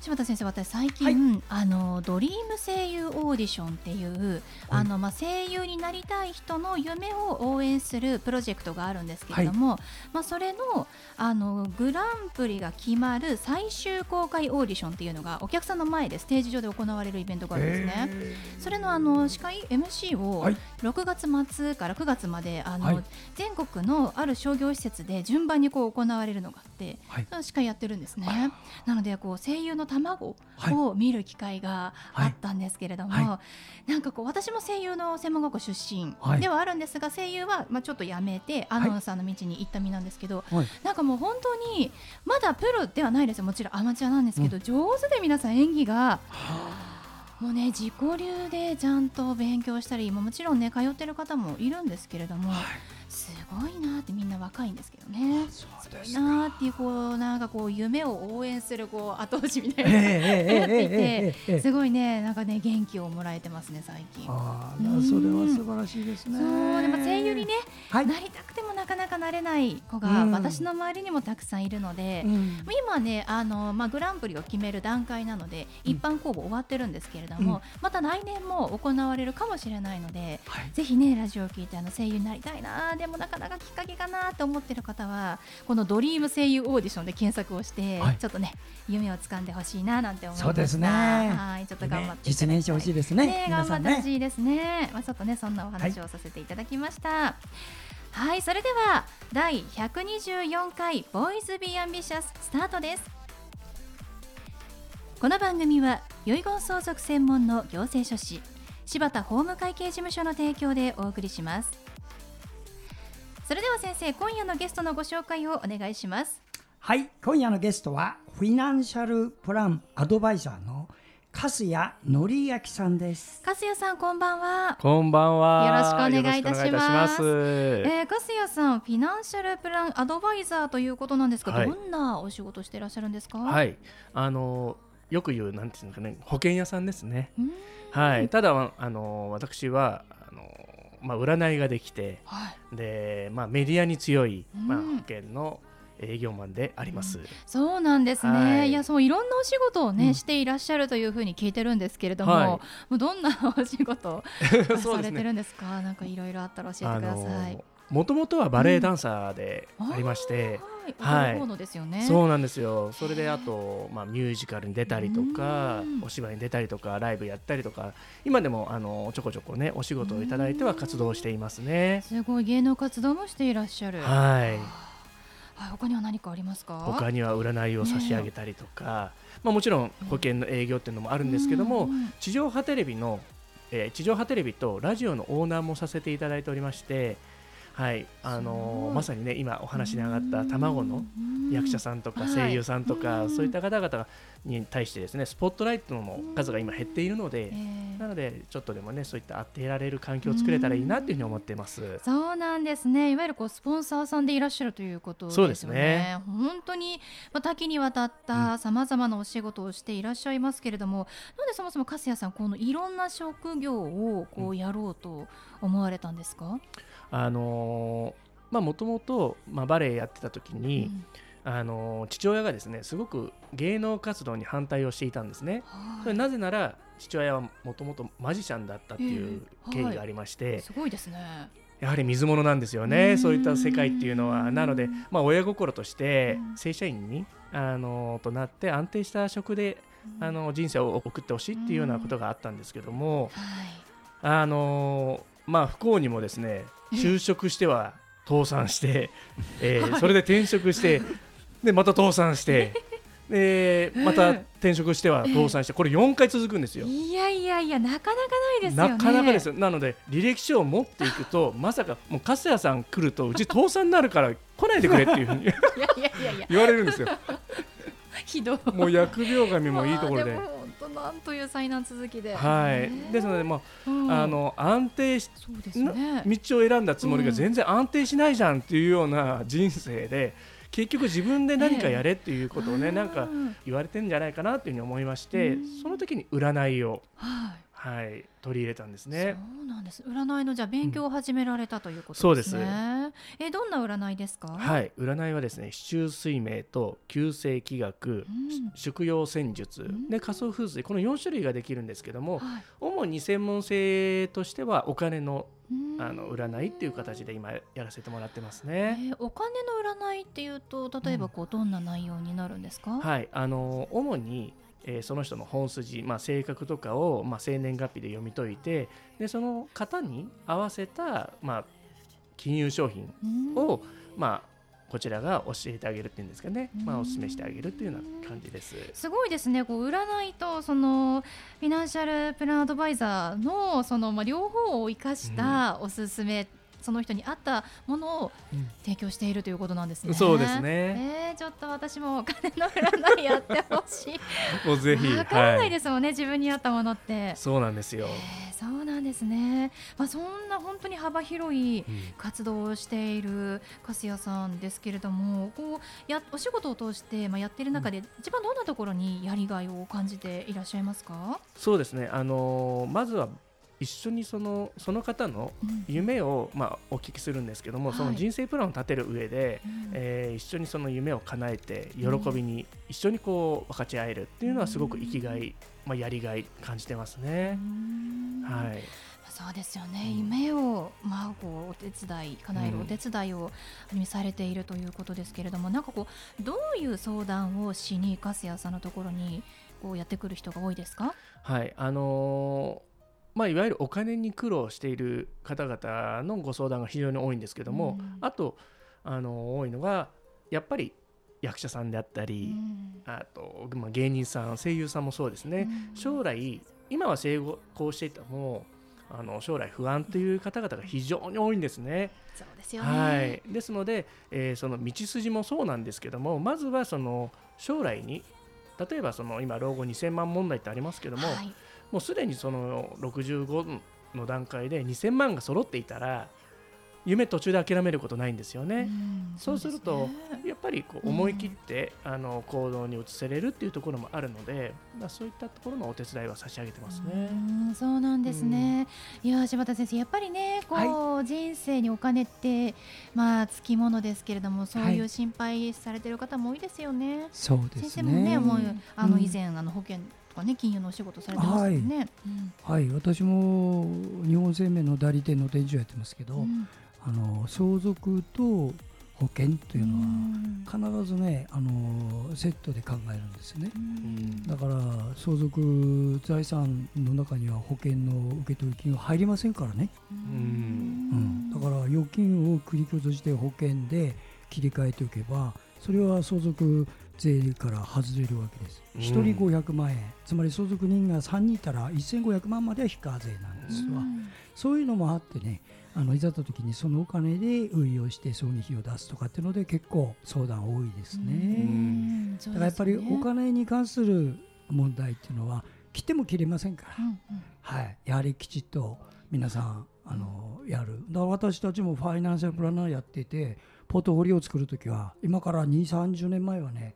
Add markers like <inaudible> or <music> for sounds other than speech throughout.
柴田先生私最近、はい、あのドリーム声優オーディションっていう、はい、あのまあ声優になりたい人の夢を応援するプロジェクトがあるんですけれども、はい、まあそれのあのグランプリが決まる最終公開オーディションっていうのがお客さんの前でステージ上で行われるイベントがあるんですね。それのあの司会 MC を6月末から9月まであの、全国のある商業施設で順番にこう行われるのがあって、司会やってるんですね。なのでこう声優の卵を見る機会があったんですけれども、はい。はい、なんかこう私も声優の専門学校出身ではあるんですが、声優はまあちょっとやめてアナウンサーの道に行った身なんですけど、なんかもう本当にまだプロではないですよ。もちろんアマチュアなんですけど、うん、上手で皆さん演技が。もうね自己流でちゃんと勉強したりもちろんね通ってる方もいるんですけれども、はいすごいなってみんな若いんですけどね。すごいなっていうこうなんかこう夢を応援するこう後押しみたいな <laughs> やっていてすごいねなんかね元気をもらえてますね最近。ああそれは素晴らしいですね。そうでも声優にね、はい、なりたくてもなかなかなれない子が私の周りにもたくさんいるので、うん、今ねあのまあグランプリを決める段階なので一般公募終わってるんですけれども、うん、また来年も行われるかもしれないので、はい、ぜひねラジオを聞いてあの声優になりたいなでもなかなかきっかけかなと思ってる方はこのドリーム声優オーディションで検索をして、はい、ちょっとね夢を掴んでほしいななんて思いまそうですね。はいちょっと頑張って実現してほしいですね、ね、頑張ってほしいですね。まあちょっとねそんなお話をさせていただきました、はいはい、それでは第124回ボーイズビーアンビシャススタートです。この番組は遺言相続専門の行政書士柴田法務会計事務所の提供でお送りしますそれでは先生今夜のゲストのご紹介をお願いします。はい今夜のゲストはフィナンシャルプランアドバイザーの粕谷則明さんです。粕谷さんこんばんは。こんばんは。よろしくお願いいたします。えー、粕谷さんフィナンシャルプランアドバイザーということなんですが、はい、どんなお仕事していらっしゃるんですか？はい。あのよく言うなんていうのかね保険屋さんですね。はい。ただあの私はまあ、占いができて、はい、でまあ、メディアに強い、まあ、保険の営業マンであります、うん、そうなんですね、はい、いやそういろんなお仕事をね、うん、していらっしゃるというふうに聞いてるんですけれども、はい、もうどんなお仕事 <laughs> されてるんですか？ね、なんかいろいろあったら教えてください。もともとはバレエダンサーでありまして、はい、そうなんですよ。それであとまあミュージカルに出たりとか、お芝居に出たりとか、ライブやったりとか、今でもあのちょこちょこねお仕事をいただいては活動していますね。すごい芸能活動もしていらっしゃる。はい。はい、他には何かありますか？他には占いを差し上げたりとか、ね、まあ、もちろん保険の営業っていうのもあるんですけども、うんうん、地上波テレビの、えー、地上波テレビとラジオのオーナーもさせていただいておりましてはいあのまさにね今お話に上がった卵の役者さんとか声優さんとか、はい、そういった方々に対してですねスポットライトの数が今減っているので、なのでちょっとでもねそういった当てられる環境を作れたらいいなっていうふうに思ってます。そうなんですね。いわゆるこうスポンサーさんでいらっしゃるということですね。そうですね。本当に、まあ、多岐にわたったさまざまなお仕事をしていらっしゃいますけれども、うん、なんでそもそも粕谷さんこのいろんな職業をこうやろうと思われたんですか、うんあのまあもともと、まあ、バレエやってた時に、うん。あの父親がですねすごく芸能活動に反対をしていたんですね。それなぜなら父親はもともとマジシャンだったっていう経緯がありまして、えーはい、すごいですね。やはり水物なんですよね。そういった世界っていうのは。なので、まあ、親心として正社員にあのとなって安定した職であの人生を送ってほしいっていうようなことがあったんですけども、あのまあ不幸にもですね就職しては倒産して、<laughs> えー、それで転職してでまた倒産してでまた転職しては倒産してこれ4回続くんですよ。いやいやいやなかなかないですよね。なかなかですよ。なので履歴書を持っていくと <laughs> まさかもう粕谷さん来るとうち倒産になるから来ないでくれっていうふうに <laughs> いやいやいや言われるんですよ。ひどい。もう疫病神もいいところで。まあも本当なんという災難続きで。はいね。ですのでまあ、うんあの安定しそうですね。道を選んだつもりが全然安定しないじゃんっていうような人生で結局自分で何かやれっていうことをね、ええなんかうん言われてんじゃないかなっていうふうに思いまして、うんその時に占いを、はい。はい、取り入れたんですね。そうなんです。占いのじゃあ勉強を始められたということですね。そうえどんな占いですか？はい、占いはですね、四柱推命と旧世気学、うん宿養戦術、んで仮想風水この4種類ができるんですけども、はい。主に専門性としてはお金のうんあの占いっていう形で今やらせてもらってますえね。ーお金の占いっていうと例えばこうどんな内容になるんですか？はい、あの主に、えーその人の本筋、まあ、性格とかを、まあ、生年月日で読み解いてでその方に合わせた、まあ、金融商品うんを、まあ、こちらが教えてあげるっていうんですかね、まあ、うんお勧めしてあげるっていうような感じです。すごいですね。こう占いとそのフィナンシャルプランアドバイザーのそのまあ両方を生かしたおすすめ、その人に合ったものを提供しているということなんですね。そうですねえーちょっと私もお金の占いやってほしい。<laughs> もうぜひ、わからないい、ですもんね、自分に合ったものって。そうなんですよ。えーそうなんですね。まあそんな本当に幅広い活動をしている粕谷さんですけれども、こうやお仕事を通してまあやっている中で、一番どんなところにやりがいを感じていらっしゃいますか？そうですね、あのーまずは一緒にそのその方のうん。夢を、まあ、お聞きするんですけども、はい。その人生プランを立てる上で、うん。えー一緒にその夢を叶えて喜びに一緒にこう分かち合えるっていうのはすごく生きがい、まあ、やりがい感じてますうね。ん。はい、そうですよね、うん。夢を、まあ、こうお手伝い叶えるうん。お手伝いをされているということですけれども、なんかこうどういう相談をしに粕谷さんのところにこうやってくる人が多いですか？はい。あのーまあ、いわゆるお金に苦労している方々のご相談が非常に多いんですけども、うん。あと、あのー多いのがやっぱり役者さんであったり、うん。あと、まあ、芸人さん声優さんもそうですね、うん。将来今は成功していてもあの将来不安という方々が非常に多いんですね。そうですよね。はい、ですので、えーその道筋もそうなんですけどもまずはその将来に例えばその今老後2000万問題ってありますけども、はいもうすでにその65の段階で2000万が揃っていたら夢途中で諦めることないんですよね。んそうするとやっぱりこううん思い切って、あの行動に移せれるっていうところもあるので、まあ、そういったところのお手伝いは差し上げてますね。うんそうなんですね。いや柴田先生やっぱりねこう、人生にお金ってまあつきものですけれどもそういう心配されてる方も多いですよね。そうですね。先生もねもうあのうん以前、あの保険とかね金融のお仕事されてますよね。うん。はい、私も日本生命の代理店の店長やってますけど、うん。あの相続と保険というのはうん必ずねあのセットで考えるんですね。うん。だから相続財産の中には保険の受取金は入りませんからね、うん、だから預金を繰り崩して保険で切り替えておけばそれは相続税から外れるわけです。うん。1人500万円、つまり相続人が3人いたら1500万までは非課税なんですわ。そういうのもあってね、あのいざった時にそのお金で運用して葬儀費を出すとかっていうので結構相談多いですね。うん。だからやっぱりお金に関する問題っていうのは切っても切れませんから、うんうん。はい、やはりきちっと皆さんあのやる。だから私たちもファイナンシャルプランナーやっててポートフォリオを作るときは今から2 3 0年前はね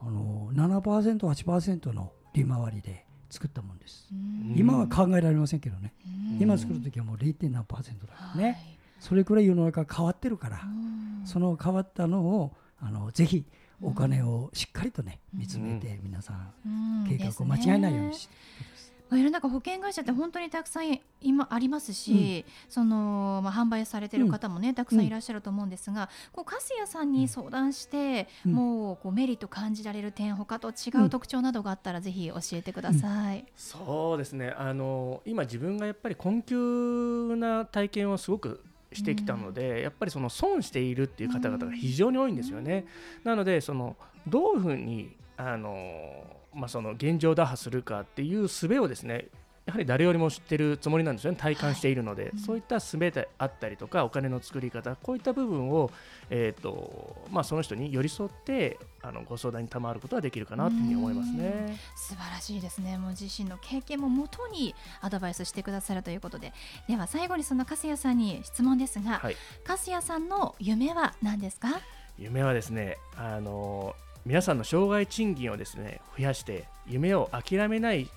あの 7%8% の利回りで作ったもんです、うん。今は考えられませんけどね、うん。今作るときはもう 0. 何パーセントだからね、はい。それくらい世の中変わってるから、うん。その変わったのをあのぜひお金をしっかりとね見つめて皆さんうん。計画を間違えないようにして、まあ世の中保険会社って本当にたくさん今ありますし、そのまあ販売されてる方もね、たくさんいらっしゃると思うんですが、こう粕谷さんに相談して、うん。もうこうメリット感じられる点他と違う特徴などがあったらぜひ教えてください。そうですね。あの今自分がやっぱり困窮な体験をすごくしてきたので、やっぱりその損しているっていう方々が非常に多いんですよね。なのでそのどういうふうにあのまあ、その現状打破するかっていう術をですねやはり誰よりも知ってるつもりなんですよね。体感しているので、はい。うん、そういった術であったりとかお金の作り方こういった部分を、えーとまあ、その人に寄り添ってあのご相談に賜ることができるかなというふうに思いますね。素晴らしいですね。もう自身の経験ももとにアドバイスしてくださるということで。では最後にその粕谷さんに質問ですが、はい、粕谷さんの夢は何ですか？夢はですねあの皆さんの障害賃金をですね増やして夢を諦めない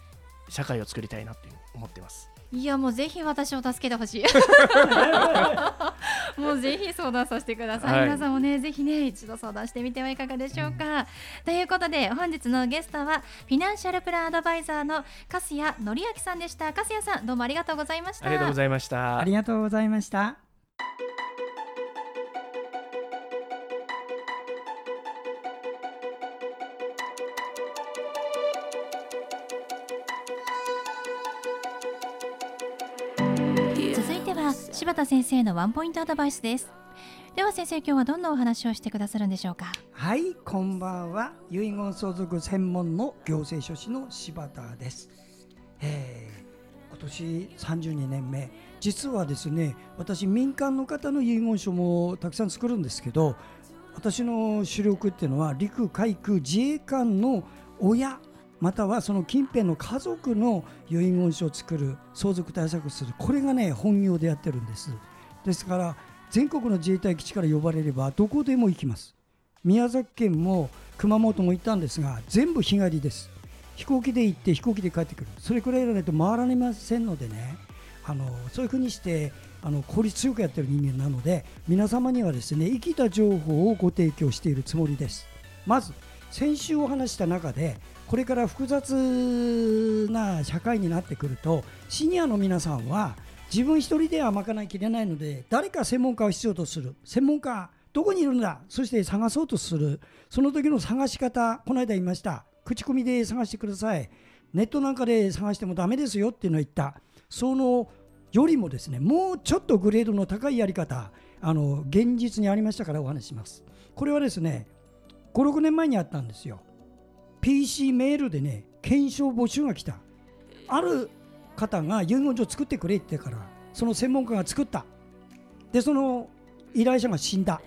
社会を作りたいなって思ってます。いやもうぜひ私を助けてほしい。<laughs> もうぜひ相談させてください、はい、皆さんもねぜひね一度相談してみてはいかがでしょうか、うん、ということで本日のゲストはフィナンシャルプランアドバイザーの粕谷紀明さんでした。粕谷さんどうもありがとうございました。ありがとうございました。ありがとうございました柴田先生のワンポイントアドバイスです。では先生今日はどんなお話をしてくださるんでしょうか？はいこんばんは。遺言相続専門の行政書士の柴田です、えー、今年32年目実はですね私民間の方の遺言書もたくさん作るんですけど私の主力っていうのは陸海空自衛官の親またはその近辺の家族の遺言書を作る相続対策をする。これがね本業でやってるんです。ですから全国の自衛隊基地から呼ばれればどこでも行きます。宮崎県も熊本も行ったんですが全部日帰りです。飛行機で行って飛行機で帰ってくる。それくらいやらないと回られませんのでね。あのそういうふうにしてあの効率よくやってる人間なので皆様にはですね生きた情報をご提供しているつもりです。まず先週お話した中でこれから複雑な社会になってくるとシニアの皆さんは自分一人では賄いきれないので誰か専門家を必要とする専門家どこにいるんだそして探そうとするその時の探し方この間言いました口コミで探してください。ネットなんかで探してもダメですよっていうのを言った。そのよりもですねもうちょっとグレードの高いやり方あの現実にありましたからお話します。これはですね56年前にあったんですよ。PC メールでね検証募集が来た。ある方が遺言状作ってくれってからその専門家が作った。でその依頼者が死んだ。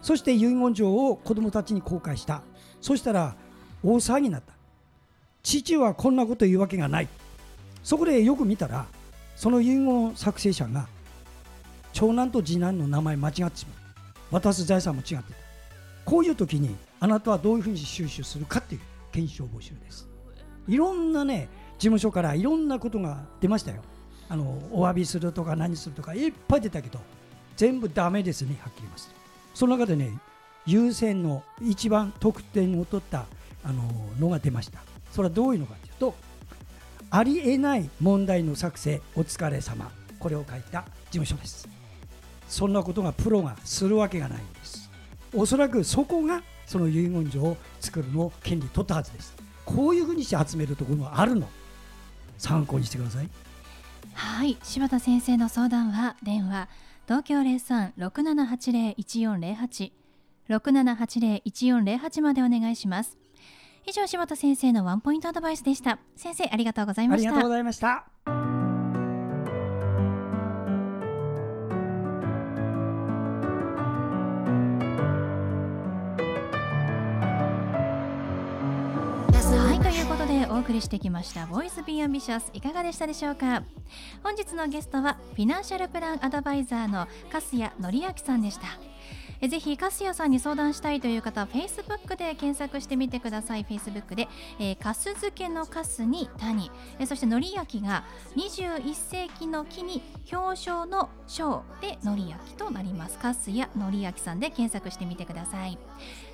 そして遺言状を子供たちに公開した。そしたら大騒ぎになった。父はこんなこと言うわけがない。そこでよく見たらその遺言作成者が長男と次男の名前間違ってしまう渡す財産も違ってた。こういう時にあなたはどういうふうに収集するかっていう検証募集です。いろんなね事務所からいろんなことが出ましたよ。あのお詫びするとか何するとかいっぱい出たけど全部ダメですねはっきり言いますその中でね優先の一番得点を取ったあののが出ました。それはどういうのかというとありえない問題の作成お疲れ様。これを書いた事務所です。そんなことがプロがするわけがないんです。おそらくそこがその遺言状を作るのを権利取ったはずです。こういうふうにして集めるところがあるの。参考にしてください。はい。柴田先生の相談は電話東京03-6780-1408 6780-1408までお願いします。以上柴田先生のワンポイントアドバイスでした。先生ありがとうございました。ありがとうございました送りしてきました「ボーイズ・ビー・アンビシャス」いかがでしたでしょうか？本日のゲストはフィナンシャルプランアドバイザーの粕谷紀明さんでした。ぜひ粕谷さんに相談したいという方は Facebook で検索してみてください。Facebook で、えー、かす漬けのかすに谷、そしてのりあきが21世紀の紀に表彰の彰でのりあきとなります。粕谷のりあきさんで検索してみてください。